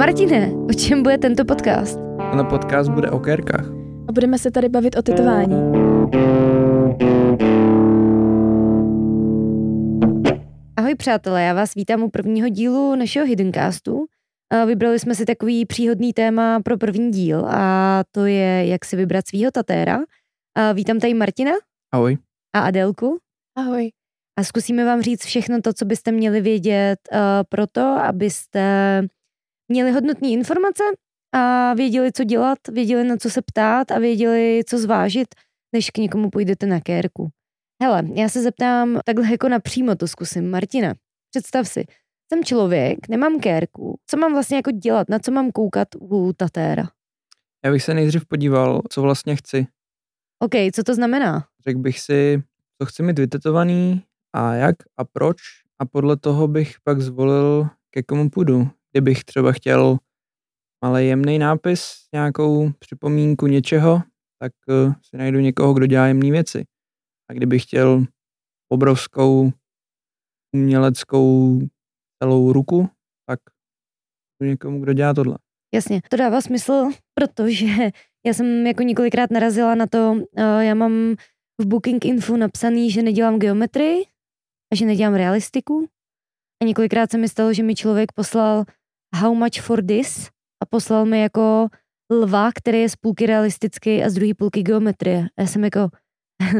Martine, o čem bude tento podcast? Tenhle podcast bude o kérkách. A budeme se tady bavit o tetování. Ahoj přátelé, já vás vítám u prvního dílu našeho Hiddencastu. Vybrali jsme si takový příhodný téma pro první díl a to je, jak si vybrat svýho tatéra. Vítám tady Martina. Ahoj. A Adelku. Ahoj. A zkusíme vám říct všechno to, co byste měli vědět uh, pro to, abyste měli hodnotné informace a věděli, co dělat, věděli, na co se ptát a věděli, co zvážit, než k někomu půjdete na kérku. Hele, já se zeptám takhle jako napřímo to zkusím. Martina, představ si, jsem člověk, nemám kérku, co mám vlastně jako dělat, na co mám koukat u tatéra? Já bych se nejdřív podíval, co vlastně chci. OK, co to znamená? Řekl bych si, co chci mít vytetovaný a jak a proč a podle toho bych pak zvolil, ke komu půjdu. Kdybych třeba chtěl malý jemný nápis, nějakou připomínku něčeho, tak uh, si najdu někoho, kdo dělá jemné věci. A kdybych chtěl obrovskou uměleckou celou ruku, tak někomu, kdo dělá tohle. Jasně, to dává smysl, protože já jsem jako několikrát narazila na to, uh, já mám v Booking Info napsaný, že nedělám geometrii a že nedělám realistiku. A několikrát se mi stalo, že mi člověk poslal how much for this a poslal mi jako lva, který je z půlky realistický a z druhé půlky geometrie. A já jsem jako,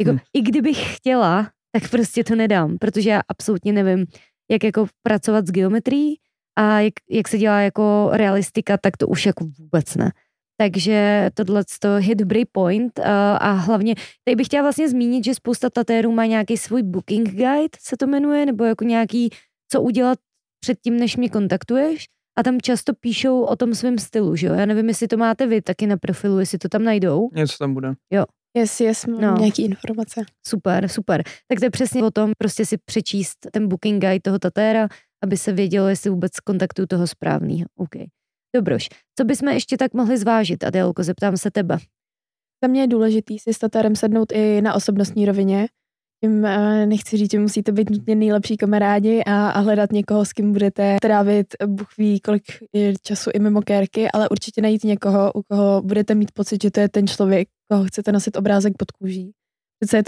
jako hmm. i kdybych chtěla, tak prostě to nedám, protože já absolutně nevím, jak jako pracovat s geometrií a jak, jak se dělá jako realistika, tak to už jako vůbec ne. Takže tohle je dobrý point a, a hlavně tady bych chtěla vlastně zmínit, že spousta tatérů má nějaký svůj booking guide, se to jmenuje, nebo jako nějaký, co udělat předtím, než mě kontaktuješ a tam často píšou o tom svém stylu, že jo? Já nevím, jestli to máte vy taky na profilu, jestli to tam najdou. Něco tam bude. Jo. Yes, yes, mám no. nějaký informace. Super, super. Tak to je přesně o tom prostě si přečíst ten booking guide toho tatéra, aby se vědělo, jestli vůbec kontaktuju toho správného. OK. Dobroš. Co bychom ještě tak mohli zvážit, Adélko, zeptám se tebe. Za mě je důležitý si s tatérem sednout i na osobnostní rovině, tím eh, nechci říct, že musíte být nutně nejlepší kamarádi a, a hledat někoho, s kým budete trávit, Bůh ví, kolik času i mimo kérky, ale určitě najít někoho, u koho budete mít pocit, že to je ten člověk, koho chcete nosit obrázek pod kůží. Přece je,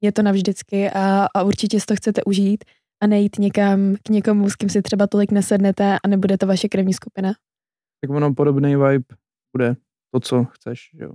je to navždycky a, a určitě si to chcete užít a nejít někam k někomu, s kým si třeba tolik nesednete a nebude to vaše krevní skupina. Tak ono podobný vibe bude to, co chceš, jo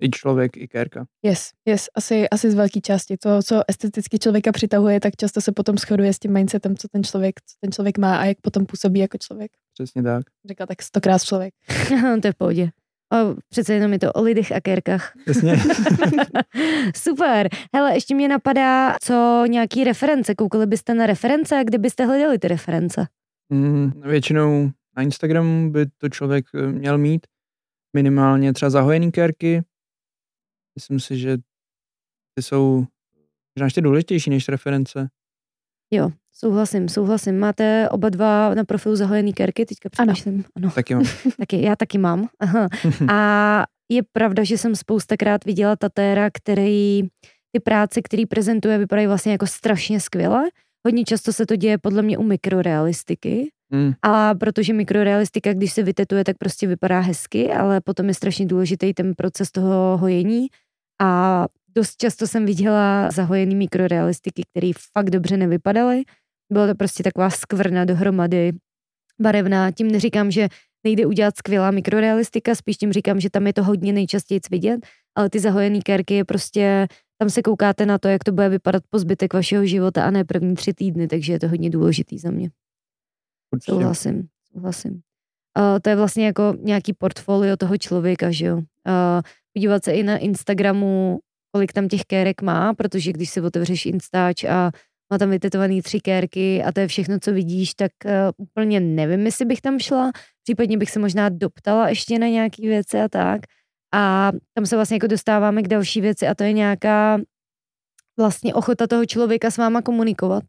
i člověk, i kérka. Yes, yes, asi, asi z velké části. To, co esteticky člověka přitahuje, tak často se potom shoduje s tím mindsetem, co ten člověk, co ten člověk má a jak potom působí jako člověk. Přesně tak. Řekla tak stokrát člověk. to je v pohodě. O, přece jenom je to o lidech a kérkách. Jasně. Super. Hele, ještě mě napadá, co nějaký reference. Koukali byste na reference a kde byste hledali ty reference? Mm, většinou na Instagramu by to člověk eh, měl mít minimálně třeba zahojený kérky, Myslím si, že ty jsou možná ještě důležitější než reference. Jo, souhlasím, souhlasím. Máte oba dva na profilu zahojený kerky, teďka přemýšlím. Ano. ano. Taky mám. taky, já taky mám. Aha. A je pravda, že jsem spoustakrát viděla tatéra, který ty práce, který prezentuje, vypadají vlastně jako strašně skvěle. Hodně často se to děje podle mě u mikrorealistiky. Mm. A protože mikrorealistika, když se vytetuje, tak prostě vypadá hezky, ale potom je strašně důležitý ten proces toho hojení a dost často jsem viděla zahojený mikrorealistiky, které fakt dobře nevypadaly. Bylo to prostě taková skvrna dohromady, barevná. Tím neříkám, že nejde udělat skvělá mikrorealistika, spíš tím říkám, že tam je to hodně nejčastěji vidět, ale ty zahojené kérky je prostě, tam se koukáte na to, jak to bude vypadat po zbytek vašeho života a ne první tři týdny, takže je to hodně důležitý za mě. Určitě. Souhlasím, souhlasím. Uh, to je vlastně jako nějaký portfolio toho člověka, že jo. Uh, podívat se i na Instagramu, kolik tam těch kérek má, protože když si otevřeš Instač a má tam vytetovaný tři kérky a to je všechno, co vidíš, tak uh, úplně nevím, jestli bych tam šla. Případně bych se možná doptala ještě na nějaké věci a tak. A tam se vlastně jako dostáváme k další věci a to je nějaká vlastně ochota toho člověka s váma komunikovat.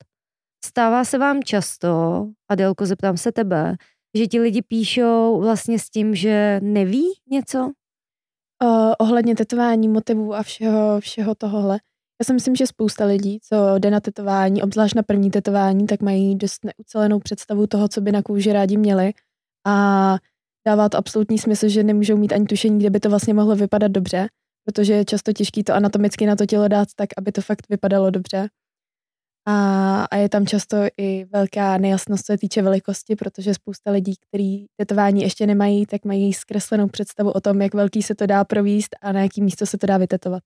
Stává se vám často, Adelko, zeptám se tebe, že ti lidi píšou vlastně s tím, že neví něco? Uh, ohledně tetování, motivů a všeho, všeho tohohle. Já si myslím, že spousta lidí, co jde na tetování, obzvlášť na první tetování, tak mají dost neucelenou představu toho, co by na kůži rádi měli a dává to absolutní smysl, že nemůžou mít ani tušení, kde by to vlastně mohlo vypadat dobře, protože je často těžké to anatomicky na to tělo dát tak, aby to fakt vypadalo dobře. A, a je tam často i velká nejasnost, co se týče velikosti, protože spousta lidí, kteří tetování ještě nemají, tak mají zkreslenou představu o tom, jak velký se to dá províst a na jaký místo se to dá vytetovat.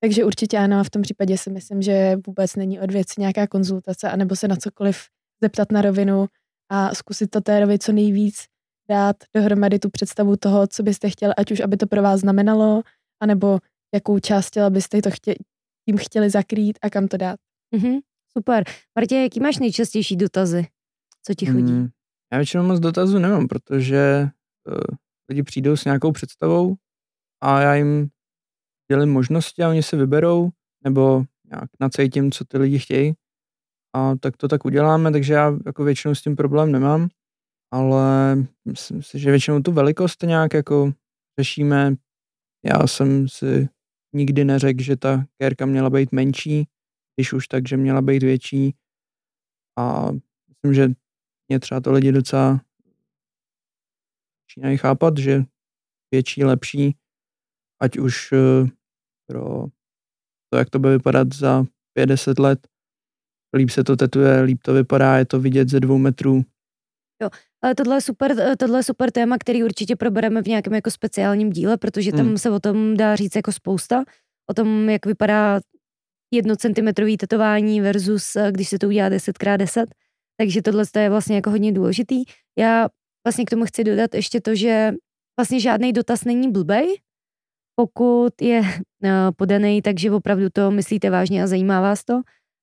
Takže určitě ano, v tom případě si myslím, že vůbec není od věci nějaká konzultace, anebo se na cokoliv zeptat na rovinu a zkusit to térovi co nejvíc dát dohromady tu představu toho, co byste chtěli, ať už aby to pro vás znamenalo, anebo jakou část těla byste to chtě, tím chtěli zakrýt a kam to dát. Mm-hmm, super. Martě, jaký máš nejčastější dotazy? Co ti chodí? Mm, já většinou moc dotazů nemám, protože uh, lidi přijdou s nějakou představou a já jim dělím možnosti a oni si vyberou, nebo nějak nacejtím, co ty lidi chtějí. A tak to tak uděláme, takže já jako většinou s tím problém nemám, ale myslím si, že většinou tu velikost nějak jako řešíme. Já jsem si nikdy neřekl, že ta kérka měla být menší, když už tak, že měla být větší. A myslím, že mě třeba to lidi docela začínají chápat, že větší, lepší, ať už eh, pro to, jak to bude vypadat za 50 let. Líp se to tetuje, líp to vypadá, je to vidět ze dvou metrů. Jo, ale tohle je super, tohle je super téma, který určitě probereme v nějakém jako speciálním díle, protože tam hmm. se o tom dá říct jako spousta, o tom, jak vypadá jednocentimetrový tetování versus eh, když se to udělá 10x10, takže tohle je vlastně jako hodně důležitý. Já vlastně k tomu chci dodat ještě to, že vlastně žádný dotaz není blbej, pokud je eh, podaný, takže opravdu to myslíte vážně a zajímá vás to.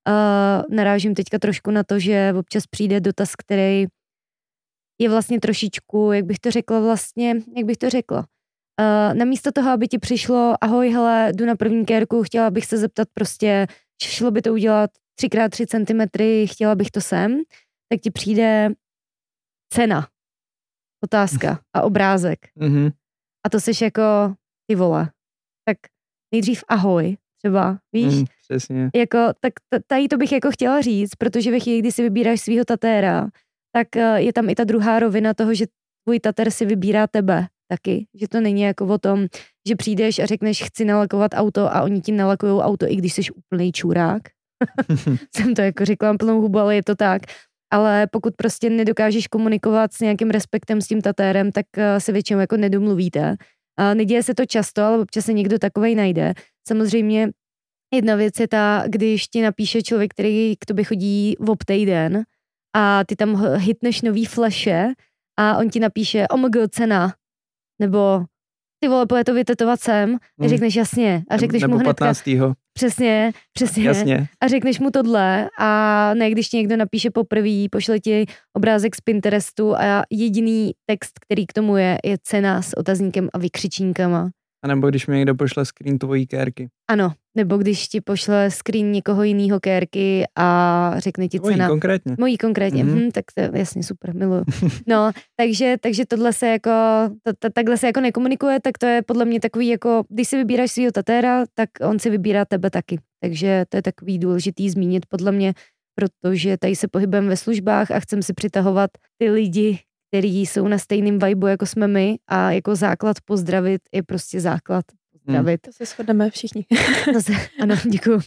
Uh, narážím teďka trošku na to, že občas přijde dotaz, který je vlastně trošičku, jak bych to řekla vlastně, jak bych to řekla. Uh, namísto toho, aby ti přišlo, ahoj, hele, jdu na první kérku, chtěla bych se zeptat prostě, šlo by to udělat 3x3 cm, chtěla bych to sem, tak ti přijde cena, otázka a obrázek. Mm-hmm. A to seš jako, ty vole, tak nejdřív ahoj, třeba, víš? Mm, přesně. Jako, tak tady to bych jako chtěla říct, protože ve chvíli, kdy si vybíráš svého tatéra, tak eh, je tam i ta druhá rovina toho, že tvůj tater si vybírá tebe taky. Že to není jako o tom, že přijdeš a řekneš, chci nalakovat auto a oni ti nalakují auto, i když jsi úplný čurák. Jsem to jako řekla plnou hubu, ale je to tak. Ale pokud prostě nedokážeš komunikovat s nějakým respektem s tím tatérem, tak eh, se většinou jako nedomluvíte. A neděje se to často, ale občas se někdo takovej najde. Samozřejmě jedna věc je ta, když ti napíše člověk, který k tobě chodí v týden a ty tam hitneš nový flashe a on ti napíše omg cena, nebo ty vole, pojď to vytetovat sem, a hmm. řekneš jasně. A řekneš Nebo mu hnedka, 15. Přesně, přesně. Jasně. A řekneš mu tohle a ne, když ti někdo napíše poprvé, pošle ti obrázek z Pinterestu a jediný text, který k tomu je, je cena s otazníkem a vykřičínkama. A nebo když mi někdo pošle screen tvojí kérky. Ano, nebo když ti pošle screen někoho jiného kérky a řekne ti Mojí cena. konkrétně. Mojí konkrétně, mm-hmm. hm, tak to je jasně super, miluju. No, takže, takže tohle se jako, to, to, takhle se jako nekomunikuje, tak to je podle mě takový jako, když si vybíráš svého tatéra, tak on si vybírá tebe taky. Takže to je takový důležitý zmínit podle mě, protože tady se pohybujeme ve službách a chcem si přitahovat ty lidi, který jsou na stejném vibu, jako jsme my a jako základ pozdravit je prostě základ pozdravit. Hmm. To se shodneme všichni. to se, ano, děkuji.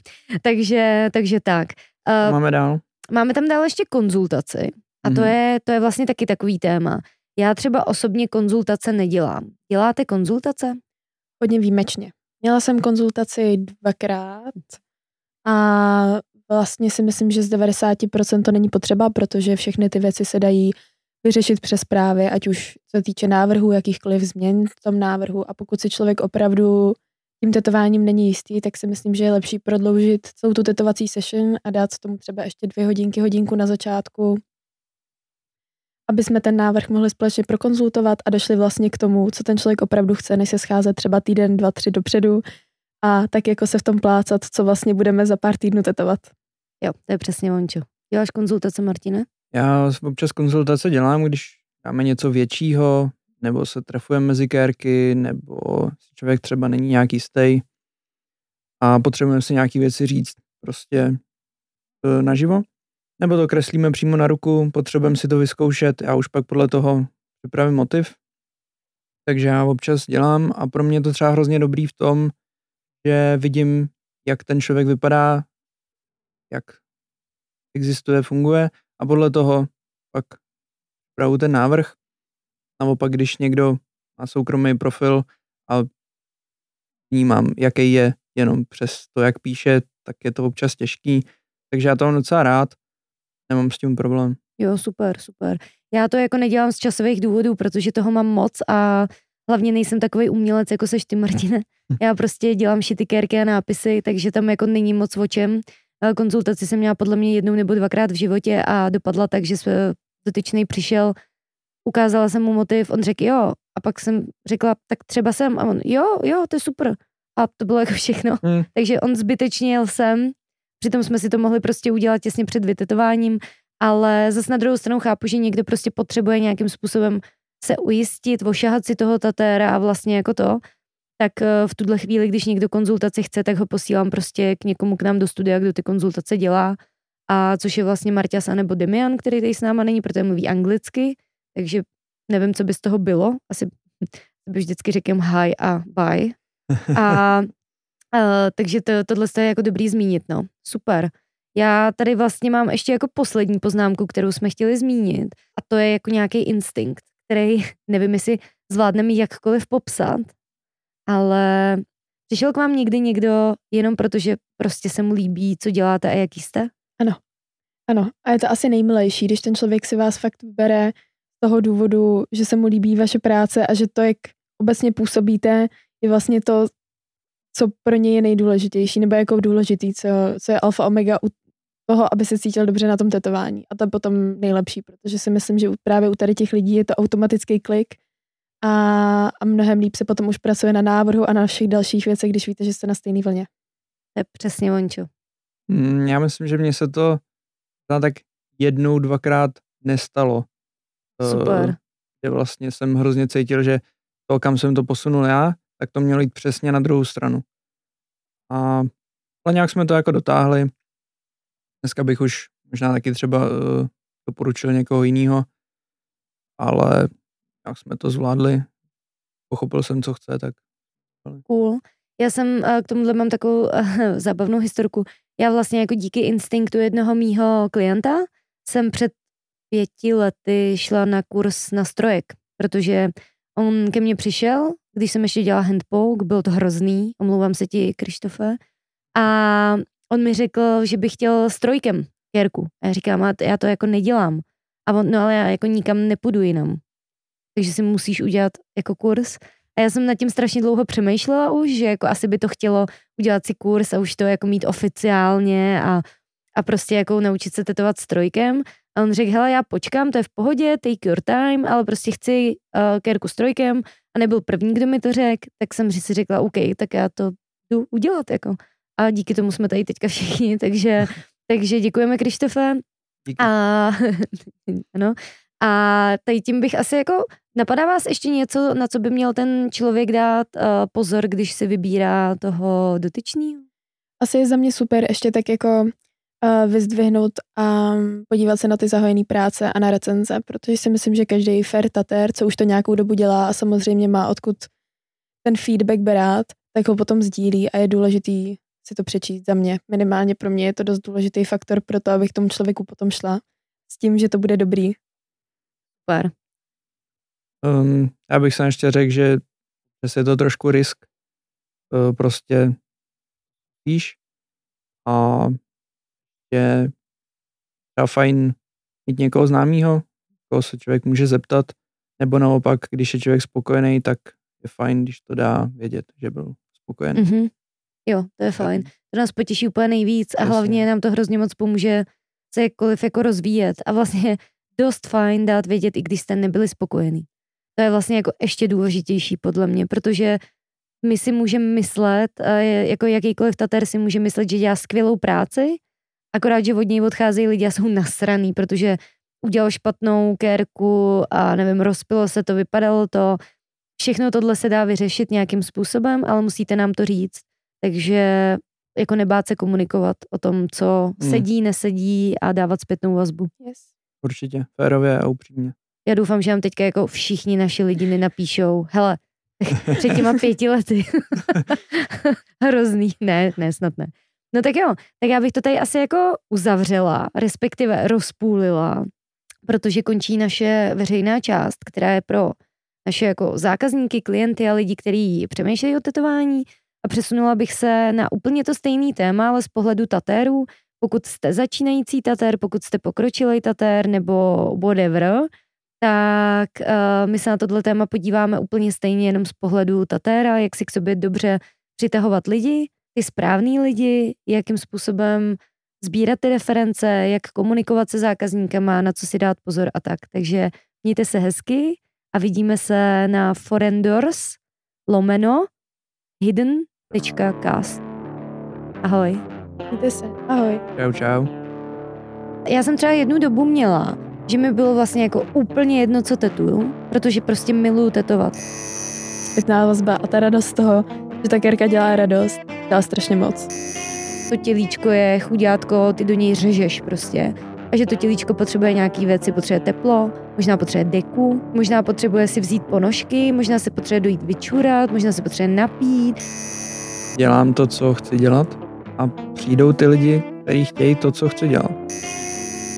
Takže, takže tak. Uh, máme dál? Máme tam dál ještě konzultaci a to, hmm. je, to je vlastně taky takový téma. Já třeba osobně konzultace nedělám. Děláte konzultace? Hodně výjimečně. Měla jsem konzultaci dvakrát a vlastně si myslím, že z 90% to není potřeba, protože všechny ty věci se dají vyřešit přes právě, ať už se týče návrhu, jakýchkoliv změn v tom návrhu a pokud si člověk opravdu tím tetováním není jistý, tak si myslím, že je lepší prodloužit celou tu tetovací session a dát tomu třeba ještě dvě hodinky, hodinku na začátku, aby jsme ten návrh mohli společně prokonzultovat a došli vlastně k tomu, co ten člověk opravdu chce, než se scházet třeba týden, dva, tři dopředu a tak jako se v tom plácat, co vlastně budeme za pár týdnů tetovat. Jo, to je přesně ončo. Děláš konzultace, Martine? Já občas konzultace dělám, když máme něco většího, nebo se trefujeme mezi kérky, nebo člověk třeba není nějaký stej a potřebujeme si nějaký věci říct prostě e, naživo. Nebo to kreslíme přímo na ruku, potřebujeme si to vyzkoušet a už pak podle toho připravím motiv, takže já občas dělám a pro mě je to třeba hrozně dobrý v tom, že vidím, jak ten člověk vypadá, jak existuje, funguje a podle toho pak připravu ten návrh. Naopak, když někdo má soukromý profil a vnímám, jaký je jenom přes to, jak píše, tak je to občas těžký. Takže já to mám docela rád, nemám s tím problém. Jo, super, super. Já to jako nedělám z časových důvodů, protože toho mám moc a hlavně nejsem takový umělec, jako seš ty, Martine. Já prostě dělám šitykérky a nápisy, takže tam jako není moc o čem. Konzultaci jsem měla podle mě jednou nebo dvakrát v životě a dopadla tak, že dotyčný přišel, ukázala jsem mu motiv, on řekl jo, a pak jsem řekla, tak třeba jsem, a on jo, jo, to je super. A to bylo jako všechno. Hmm. Takže on zbytečně jel sem, přitom jsme si to mohli prostě udělat těsně před vytetováním, ale zase na druhou stranu chápu, že někdo prostě potřebuje nějakým způsobem se ujistit, ošahat si toho tatéra a vlastně jako to, tak eh, v tuhle chvíli, když někdo konzultaci chce, tak ho posílám prostě k někomu k nám do studia, kdo ty konzultace dělá, a což je vlastně Marťas nebo Demian, který tady s náma není, protože mluví anglicky, takže nevím, co by z toho bylo. Asi by vždycky řekl hi a bye. A, a takže to, tohle je jako dobrý zmínit, no. Super. Já tady vlastně mám ještě jako poslední poznámku, kterou jsme chtěli zmínit a to je jako nějaký instinkt, který nevím, jestli zvládneme jakkoliv popsat, ale přišel k vám někdy někdo jenom proto, že prostě se mu líbí, co děláte a jaký jste? Ano. Ano. A je to asi nejmilejší, když ten člověk si vás fakt bere z toho důvodu, že se mu líbí vaše práce a že to, jak obecně působíte, je vlastně to, co pro něj je nejdůležitější, nebo jako důležitý, co, co je alfa omega u toho, aby se cítil dobře na tom tetování. A to je potom nejlepší, protože si myslím, že právě u tady těch lidí je to automatický klik a, a mnohem líp se potom už pracuje na návrhu a na všech dalších věcech, když víte, že jste na stejné vlně. To je přesně vončo. Mm, já myslím, že mně se to tak jednou, dvakrát nestalo. Super. Že vlastně jsem hrozně cítil, že to, kam jsem to posunul já, tak to mělo jít přesně na druhou stranu. A ale nějak jsme to jako dotáhli. Dneska bych už možná taky třeba uh, doporučil někoho jiného, ale jak jsme to zvládli, pochopil jsem, co chce, tak... Cool. Já jsem uh, k tomuhle mám takovou uh, zábavnou historku. Já vlastně jako díky instinktu jednoho mýho klienta jsem před pěti lety šla na kurz na strojek, protože on ke mně přišel, když jsem ještě dělala handpoke, byl to hrozný, omlouvám se ti, Krištofe, a on mi řekl, že bych chtěl strojkem kérku. A já říkám, a já to jako nedělám. A on, no ale já jako nikam nepůjdu jinam. Takže si musíš udělat jako kurz. A já jsem nad tím strašně dlouho přemýšlela už, že jako asi by to chtělo udělat si kurz a už to jako mít oficiálně a, a prostě jako naučit se tetovat strojkem. A on řekl, hele, já počkám, to je v pohodě, take your time, ale prostě chci uh, kérku strojkem a nebyl první, kdo mi to řekl, tak jsem si řekla, OK, tak já to jdu udělat, jako. A díky tomu jsme tady teďka všichni, takže, takže děkujeme, Krištofe. Díky. A, ano. A tady tím bych asi jako, napadá vás ještě něco, na co by měl ten člověk dát uh, pozor, když si vybírá toho dotyčného? Asi je za mě super ještě tak jako uh, vyzdvihnout a podívat se na ty zahojené práce a na recenze, protože si myslím, že každý fair tater, co už to nějakou dobu dělá a samozřejmě má odkud ten feedback berát, tak ho potom sdílí a je důležitý si to přečíst za mě. Minimálně pro mě je to dost důležitý faktor pro to, abych tomu člověku potom šla s tím, že to bude dobrý. Super. Um, já bych se ještě řekl, že, že je to trošku risk. Uh, prostě píš a je třeba fajn mít někoho známého, koho se člověk může zeptat, nebo naopak, když je člověk spokojený, tak je fajn, když to dá vědět, že byl spokojený. Mm-hmm. Jo, to je fajn. To nás potěší úplně nejvíc a hlavně nám to hrozně moc pomůže se jakkoliv jako rozvíjet a vlastně dost fajn dát vědět, i když jste nebyli spokojení. To je vlastně jako ještě důležitější podle mě, protože my si můžeme myslet, jako jakýkoliv tater si může myslet, že dělá skvělou práci, akorát, že od něj odcházejí lidi a jsou nasraný, protože udělal špatnou kérku a nevím, rozpilo se to, vypadalo to. Všechno tohle se dá vyřešit nějakým způsobem, ale musíte nám to říct. Takže jako nebát se komunikovat o tom, co hmm. sedí, nesedí a dávat zpětnou vazbu. Yes. Určitě, férově a upřímně. Já doufám, že nám teďka jako všichni naši lidi nenapíšou, hele, před těma pěti lety. Hrozný. Ne, ne, snad ne. No tak jo, tak já bych to tady asi jako uzavřela, respektive rozpůlila, protože končí naše veřejná část, která je pro naše jako zákazníky, klienty a lidi, kteří přemýšlejí o tetování a přesunula bych se na úplně to stejný téma, ale z pohledu tatérů, pokud jste začínající tatér, pokud jste pokročilý tatér nebo whatever, tak uh, my se na tohle téma podíváme úplně stejně jenom z pohledu tatéra, jak si k sobě dobře přitahovat lidi, ty správný lidi, jakým způsobem sbírat ty reference, jak komunikovat se zákazníkama, na co si dát pozor a tak. Takže mějte se hezky a vidíme se na forendors lomeno hidden.cast. Ahoj. Mějte se. Ahoj. Čau, čau. Já jsem třeba jednu dobu měla, že mi bylo vlastně jako úplně jedno, co tetuju, protože prostě miluju tetovat. Zpětná vazba a ta radost z toho, že ta kerka dělá radost, dělá strašně moc. To tělíčko je chudátko, ty do něj řežeš prostě. A že to tělíčko potřebuje nějaký věci, potřebuje teplo, možná potřebuje deku, možná potřebuje si vzít ponožky, možná se potřebuje dojít vyčurat, možná se potřebuje napít. Dělám to, co chci dělat a přijdou ty lidi, kteří chtějí to, co chci dělat.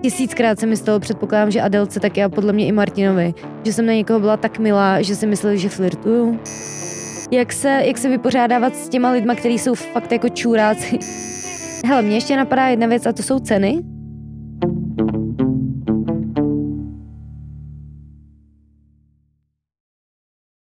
Tisíckrát se mi stalo, předpokládám, že Adelce taky a podle mě i Martinovi, že jsem na někoho byla tak milá, že si mysleli, že flirtuju. Jak se, jak se vypořádávat s těma lidma, kteří jsou fakt jako čůráci. Hele, mě ještě napadá jedna věc a to jsou ceny,